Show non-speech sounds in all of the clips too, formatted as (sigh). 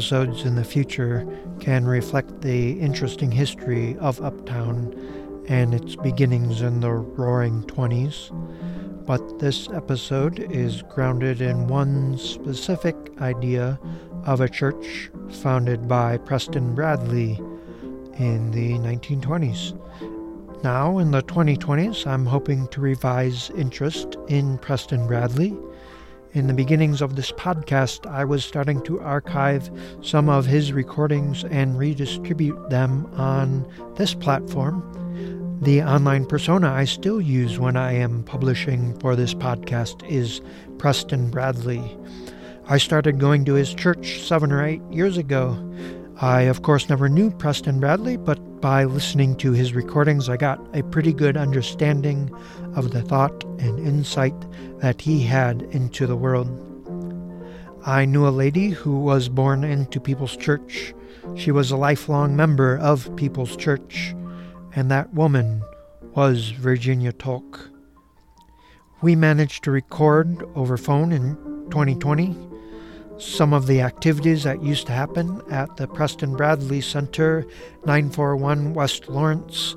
episodes in the future can reflect the interesting history of Uptown and its beginnings in the roaring 20s. But this episode is grounded in one specific idea of a church founded by Preston Bradley in the 1920s. Now, in the 2020s, I'm hoping to revise interest in Preston Bradley. In the beginnings of this podcast, I was starting to archive some of his recordings and redistribute them on this platform. The online persona I still use when I am publishing for this podcast is Preston Bradley. I started going to his church seven or eight years ago. I, of course, never knew Preston Bradley, but by listening to his recordings, I got a pretty good understanding of the thought and insight that he had into the world. I knew a lady who was born into People's Church. She was a lifelong member of People's Church, and that woman was Virginia Tolk. We managed to record over phone in 2020 some of the activities that used to happen at the Preston Bradley Center, 941 West Lawrence.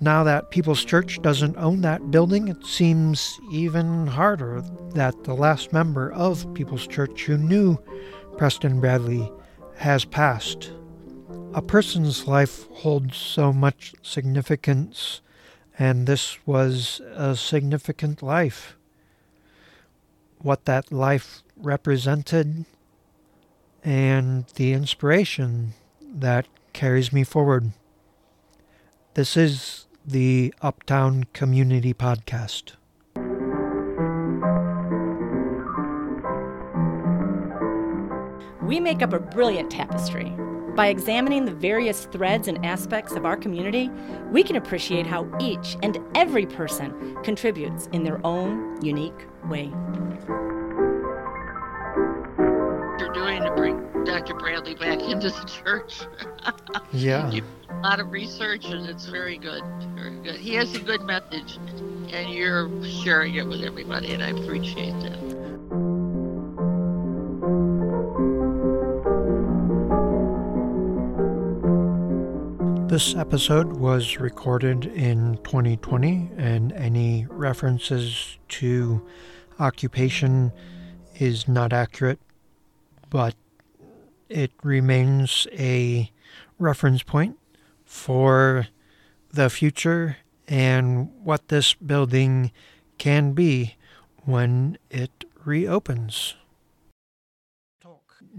Now that People's Church doesn't own that building, it seems even harder that the last member of People's Church who knew Preston Bradley has passed. A person's life holds so much significance, and this was a significant life. What that life represented and the inspiration that carries me forward. This is the Uptown Community Podcast. We make up a brilliant tapestry. By examining the various threads and aspects of our community, we can appreciate how each and every person contributes in their own unique way. Dr. Bradley back (laughs) into the church. (laughs) yeah. a lot of research, and it's very good. Very good. He has a good message, and you're sharing it with everybody, and I appreciate that. This episode was recorded in 2020, and any references to occupation is not accurate but it remains a reference point for the future and what this building can be when it reopens.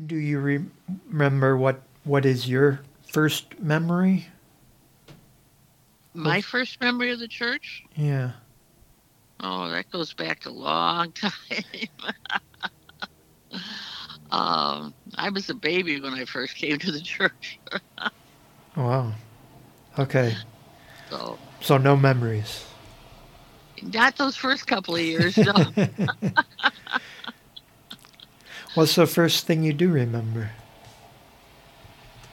Do you re- remember what what is your first memory? My first memory of the church? Yeah. Oh, that goes back a long (laughs) time. (laughs) Um, I was a baby when I first came to the church. (laughs) wow. Okay. So. So no memories. Not those first couple of years. No. (laughs) What's the first thing you do remember?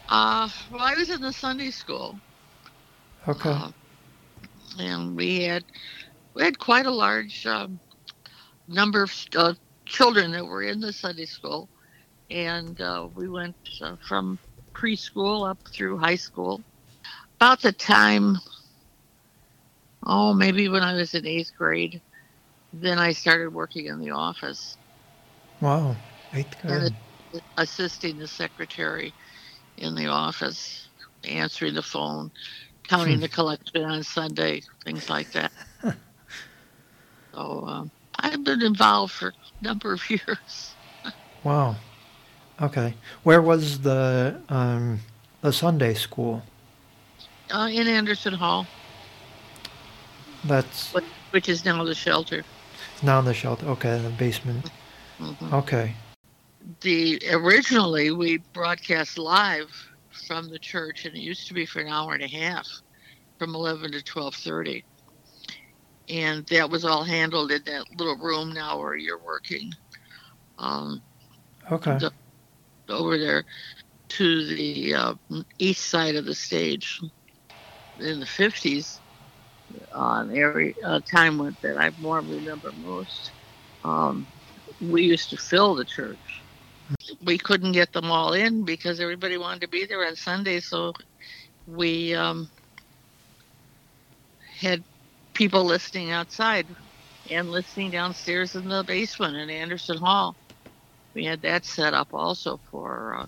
Uh, well, I was in the Sunday school. Okay. Uh, and we had we had quite a large um, number of uh, children that were in the Sunday school and uh, we went uh, from preschool up through high school. About the time, oh, maybe when I was in eighth grade, then I started working in the office. Wow, eighth grade. assisting the secretary in the office, answering the phone, counting hmm. the collection on Sunday, things like that. (laughs) so um, I've been involved for a number of (laughs) years. wow. Okay. Where was the um, the Sunday school? Uh, in Anderson Hall. That's which is now the shelter. Now the shelter. Okay, in the basement. Mm-hmm. Okay. The originally we broadcast live from the church, and it used to be for an hour and a half, from eleven to twelve thirty, and that was all handled in that little room now where you're working. Um, okay. The, over there to the uh, east side of the stage in the 50s on every uh, time that I more remember most. Um, we used to fill the church We couldn't get them all in because everybody wanted to be there on Sunday, so we um, had people listening outside and listening downstairs in the basement in Anderson Hall. We had that set up also for uh,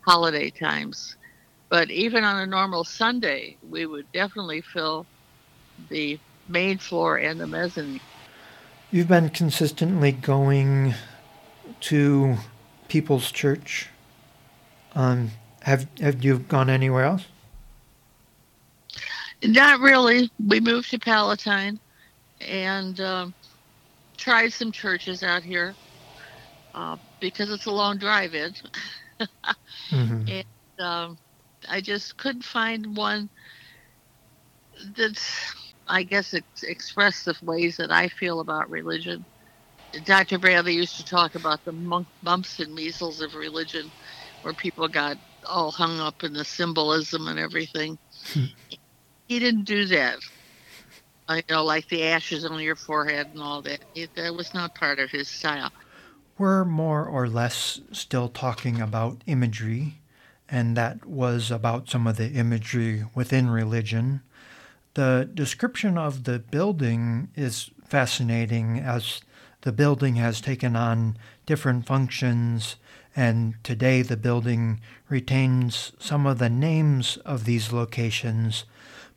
holiday times. But even on a normal Sunday, we would definitely fill the main floor and the mezzanine. You've been consistently going to People's Church. Um, have have you gone anywhere else? Not really. We moved to Palatine and uh, tried some churches out here uh, because it's a long drive in. (laughs) mm-hmm. And um, I just couldn't find one that's, I guess, ex- express the ways that I feel about religion. Dr. Bradley used to talk about the monk, bumps and measles of religion, where people got all hung up in the symbolism and everything. (laughs) he didn't do that. You know, like the ashes on your forehead and all that. It, that was not part of his style. We're more or less still talking about imagery, and that was about some of the imagery within religion. The description of the building is fascinating as the building has taken on different functions, and today the building retains some of the names of these locations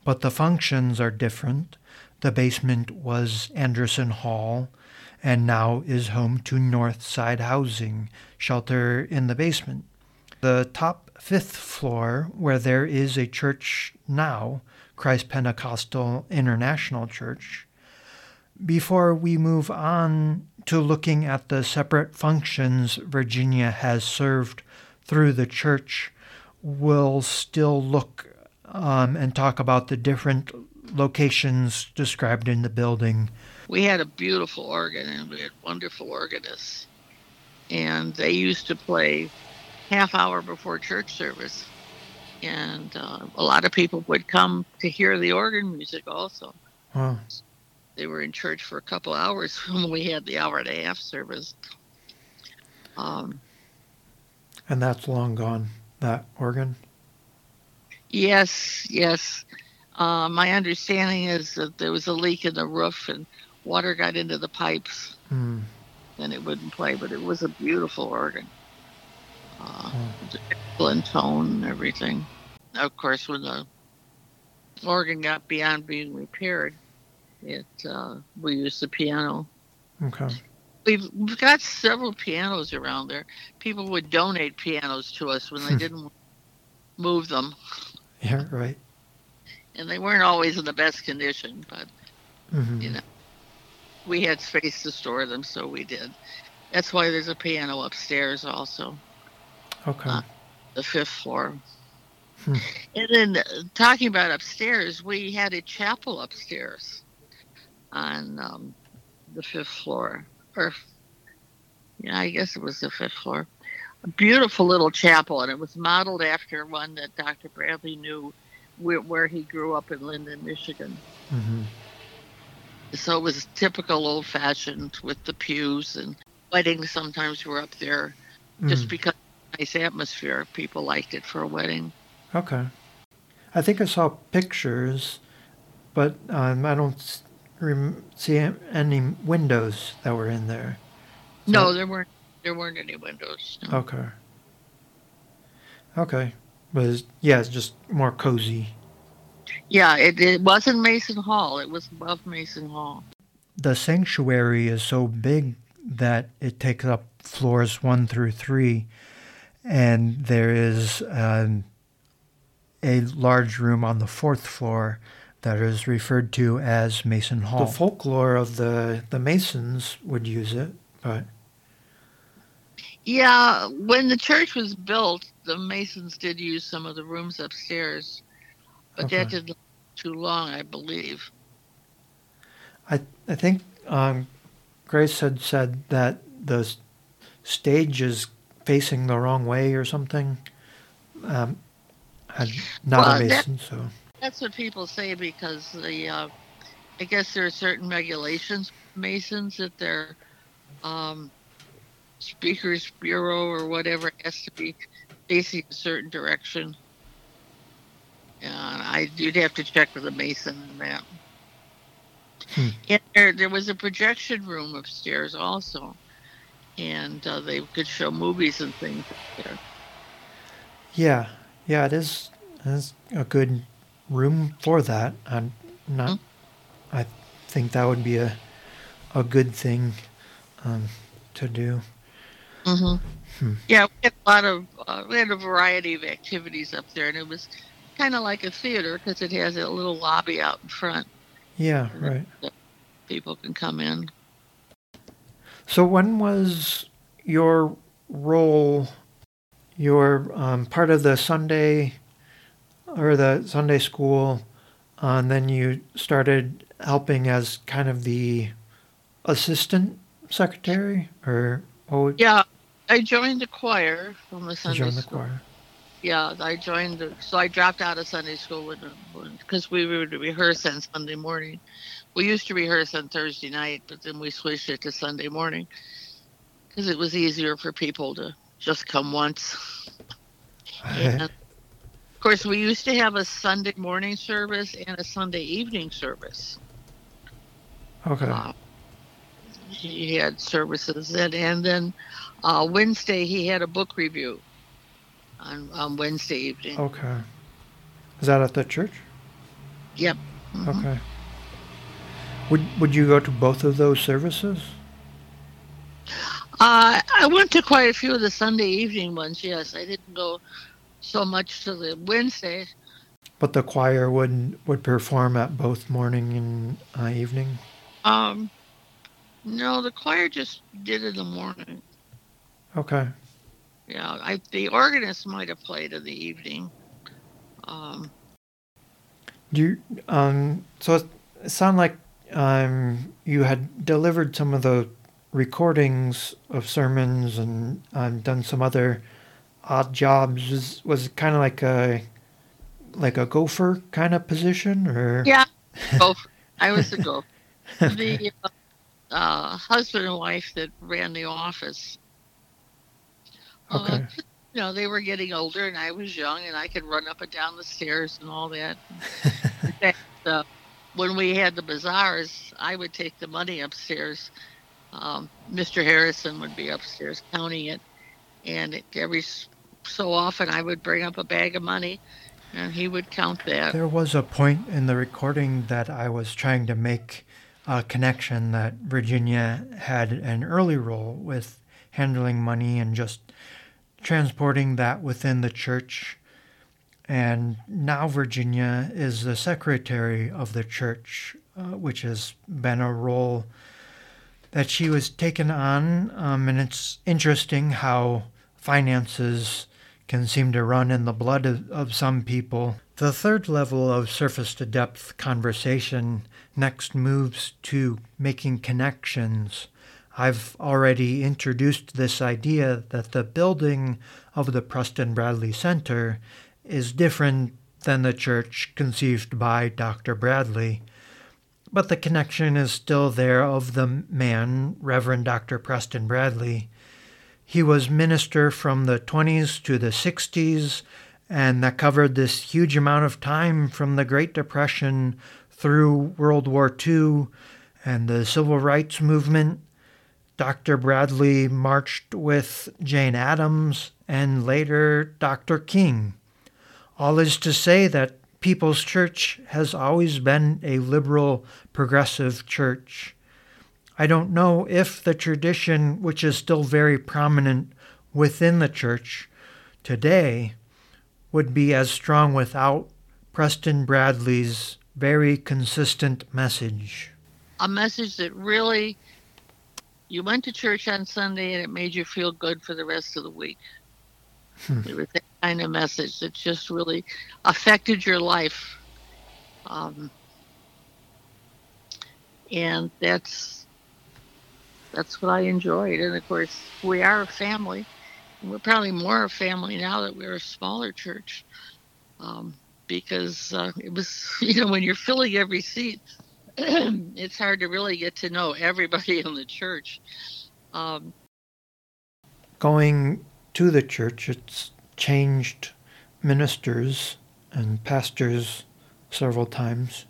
but the functions are different. The basement was Anderson Hall and now is home to North Side Housing, shelter in the basement. The top fifth floor, where there is a church now, Christ Pentecostal International Church. Before we move on to looking at the separate functions Virginia has served through the church, we'll still look um, and talk about the different locations described in the building. We had a beautiful organ and we had wonderful organists. And they used to play half hour before church service. And uh, a lot of people would come to hear the organ music also. Wow. They were in church for a couple hours (laughs) when we had the hour and a half service. Um, and that's long gone, that organ? Yes, yes. Uh, my understanding is that there was a leak in the roof and water got into the pipes mm. and it wouldn't play, but it was a beautiful organ. Uh, oh. Excellent tone and everything. Of course, when the organ got beyond being repaired, it uh, we used the piano. Okay. We've, we've got several pianos around there. People would donate pianos to us when they didn't move them. Yeah, right. And they weren't always in the best condition, but mm-hmm. you know, we had space to store them, so we did. That's why there's a piano upstairs, also. Okay. Uh, the fifth floor. Hmm. And then uh, talking about upstairs, we had a chapel upstairs on um, the fifth floor, or yeah, I guess it was the fifth floor a beautiful little chapel, and it was modeled after one that Dr. Bradley knew where, where he grew up in Linden, Michigan. Mm-hmm. So it was typical old fashioned with the pews and weddings sometimes were up there just mm. because nice atmosphere. People liked it for a wedding. Okay. I think I saw pictures, but um, I don't see any windows that were in there. So no, there weren't there weren't any windows. No. Okay. Okay. But it's, yeah, it's just more cozy. Yeah, it, it wasn't Mason Hall. It was above Mason Hall. The sanctuary is so big that it takes up floors one through three, and there is um, a large room on the fourth floor that is referred to as Mason Hall. The folklore of the, the Masons would use it, but yeah, when the church was built, the Masons did use some of the rooms upstairs, but okay. that didn't last too long, I believe. I I think um, Grace had said that the stage is facing the wrong way or something. Um, not well, a Mason, that, so that's what people say because the uh, I guess there are certain regulations Masons that they're um, speaker's bureau or whatever has to be facing a certain direction. And I you'd have to check with the mason on that. Hmm. And there, there was a projection room upstairs also, and uh, they could show movies and things there. Yeah, yeah, it is. It is a good room for that. I'm not. Mm-hmm. I think that would be a a good thing um, to do. Hmm Hmm. Yeah, we had a lot of uh, we had a variety of activities up there, and it was kind of like a theater because it has a little lobby out in front. Yeah, right. People can come in. So when was your role? Your um, part of the Sunday or the Sunday school, uh, and then you started helping as kind of the assistant secretary, or oh, Yeah, I joined the choir from the you Sunday joined the school. choir. Yeah, I joined. The, so I dropped out of Sunday school because we would rehearse on Sunday morning. We used to rehearse on Thursday night, but then we switched it to Sunday morning because it was easier for people to just come once. (laughs) And of course, we used to have a Sunday morning service and a Sunday evening service. okay. Uh, he had services then, and then uh, Wednesday he had a book review on, on Wednesday evening. Okay. Is that at the church? Yep. Mhm. Okay. Would Would you go to both of those services? Uh, I went to quite a few of the Sunday evening ones. Yes, I didn't go so much to the Wednesday. But the choir would would perform at both morning and uh, evening. Um, no, the choir just did in the morning. Okay. Yeah, I the organist might have played in the evening. Um, Do you, um, so it, sounded like um, you had delivered some of the recordings of sermons and um, done some other odd jobs. Was was it kind of like a like a gopher kind of position, or yeah, (laughs) gopher. I was the (laughs) gopher. The uh, uh, husband and wife that ran the office. Uh, Okay. you know, they were getting older, and I was young, and I could run up and down the stairs and all that. (laughs) In fact, uh, when we had the bazaars, I would take the money upstairs. Um, Mr. Harrison would be upstairs counting it, and every so often I would bring up a bag of money, and he would count that. There was a point in the recording that I was trying to make a connection that Virginia had an early role with handling money and just transporting that within the church. And now Virginia is the secretary of the church, uh, which has been a role that she was taken on. Um, and it's interesting how finances can seem to run in the blood of, of some people. The third level of surface to depth conversation next moves to making connections. I've already introduced this idea that the building of the Preston Bradley Center is different than the church conceived by Dr. Bradley. But the connection is still there of the man, Reverend Dr. Preston Bradley. He was minister from the 20s to the 60s, and that covered this huge amount of time from the Great Depression through World War II and the Civil Rights Movement. Dr. Bradley marched with Jane Addams and later Dr. King. All is to say that People's Church has always been a liberal, progressive church. I don't know if the tradition, which is still very prominent within the church today, would be as strong without Preston Bradley's very consistent message. A message that really you went to church on Sunday and it made you feel good for the rest of the week. Hmm. It was that kind of message that just really affected your life. Um, and that's that's what I enjoyed. And of course, we are a family. And we're probably more a family now that we're a smaller church, um, because uh, it was (laughs) you know when you're filling every seat, (clears throat) it's hard to really get to know everybody in the church. Um, going to the church, it's changed ministers and pastors several times.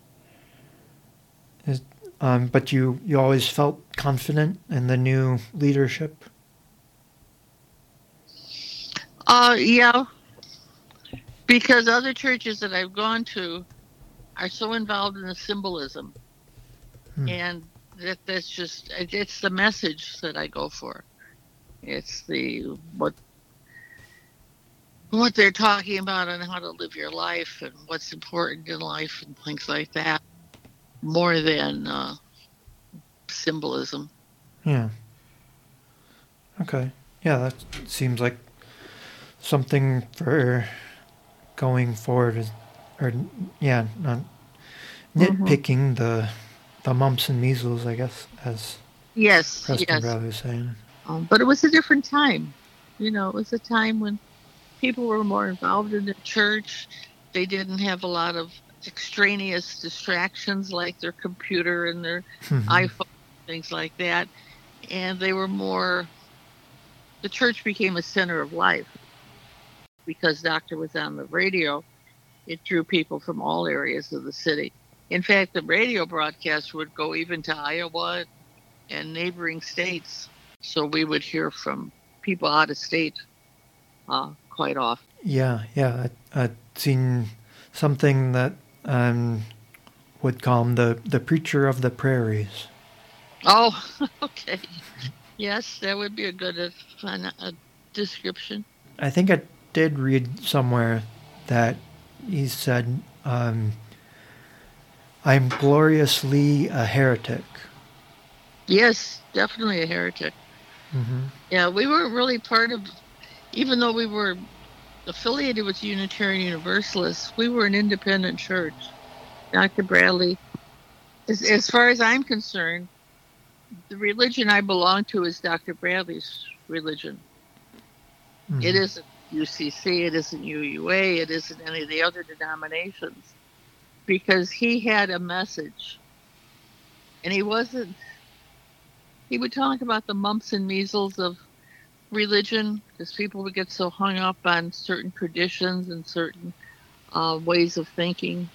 Um, but you, you always felt confident in the new leadership? Uh, yeah. Because other churches that I've gone to are so involved in the symbolism. Hmm. And that that's just it's the message that I go for. It's the what what they're talking about and how to live your life and what's important in life and things like that, more than uh, symbolism. Yeah. Okay. Yeah, that seems like something for going forward. Or yeah, not mm-hmm. nitpicking mm-hmm. the the mumps and measles, I guess, as yes, Preston yes. Bradley was saying. Um, but it was a different time. You know, it was a time when people were more involved in the church. They didn't have a lot of extraneous distractions like their computer and their mm-hmm. iPhone, things like that. And they were more, the church became a center of life because Doctor was on the radio. It drew people from all areas of the city. In fact, the radio broadcast would go even to Iowa and neighboring states. So we would hear from people out of state uh, quite often. Yeah, yeah. I, I'd seen something that um, would call him the, the preacher of the prairies. Oh, (laughs) okay. Yes, that would be a good uh, uh, description. I think I did read somewhere that he said um, I'm gloriously a heretic. Yes, definitely a heretic. Mm-hmm. Yeah, we weren't really part of, even though we were affiliated with Unitarian Universalists, we were an independent church. Dr. Bradley, as, as far as I'm concerned, the religion I belong to is Dr. Bradley's religion. Mm-hmm. It isn't UCC, it isn't UUA, it isn't any of the other denominations because he had a message. And he wasn't, he would talk about the mumps and measles of religion because people would get so hung up on certain traditions and certain uh, ways of thinking.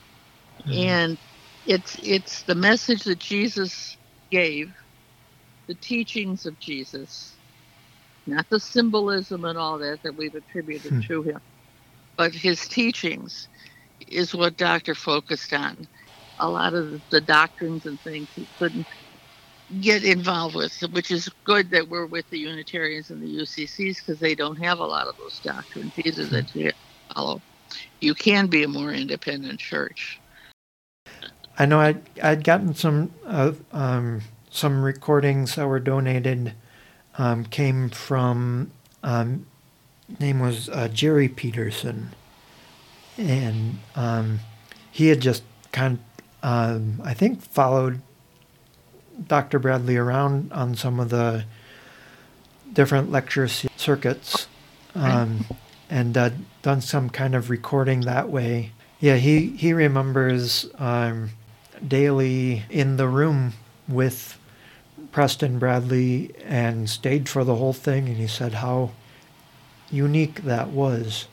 Mm-hmm. And it's it's the message that Jesus gave, the teachings of Jesus, not the symbolism and all that that we've attributed hmm. to him, but his teachings is what Doctor focused on. A lot of the doctrines and things he couldn't get involved with, which is good that we're with the Unitarians and the UCCs because they don't have a lot of those doctrines either that you follow. You can be a more independent church. I know I'd, I'd gotten some uh, um, some recordings that were donated um, came from um, name was uh, Jerry Peterson and um, he had just kind of, um, I think, followed Dr. Bradley around on some of the different lecture circuits um, and uh, done some kind of recording that way. Yeah, he, he remembers um, Daley in the room with Preston Bradley and stayed for the whole thing. And he said how unique that was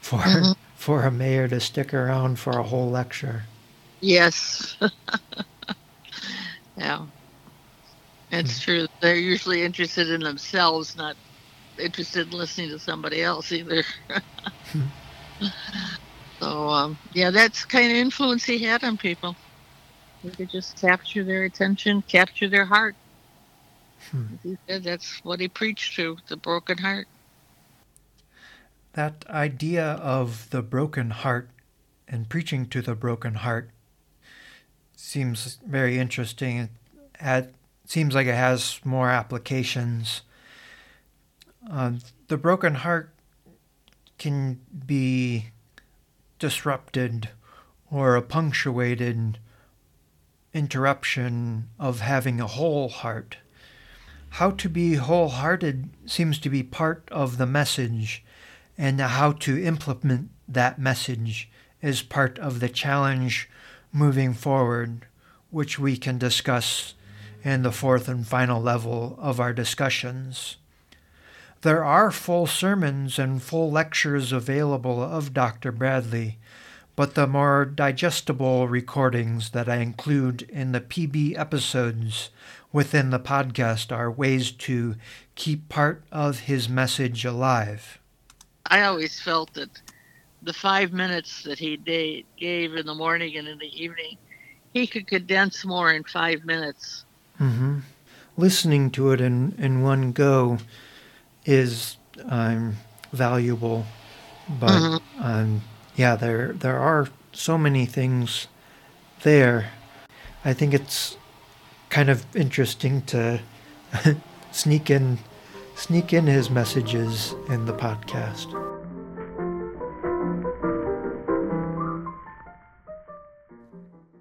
for mm-hmm for a mayor to stick around for a whole lecture. Yes. (laughs) yeah. It's hmm. true. They're usually interested in themselves, not interested in listening to somebody else either. (laughs) so, um, yeah, that's kind of influence he had on people. He could just capture their attention, capture their heart. Hmm. He said that's what he preached to, the broken heart that idea of the broken heart and preaching to the broken heart seems very interesting. It seems like it has more applications. Uh, the broken heart can be disrupted or a punctuated interruption of having a whole heart. How to be wholehearted seems to be part of the message and how to implement that message is part of the challenge moving forward, which we can discuss in the fourth and final level of our discussions. There are full sermons and full lectures available of Dr. Bradley, but the more digestible recordings that I include in the PB episodes within the podcast are ways to keep part of his message alive. I always felt that the five minutes that he day, gave in the morning and in the evening, he could condense more in five minutes. Mm-hmm. Listening to it in, in one go is um, valuable, but mm-hmm. um, yeah, there there are so many things there. I think it's kind of interesting to (laughs) sneak in sneak in his messages in the podcast.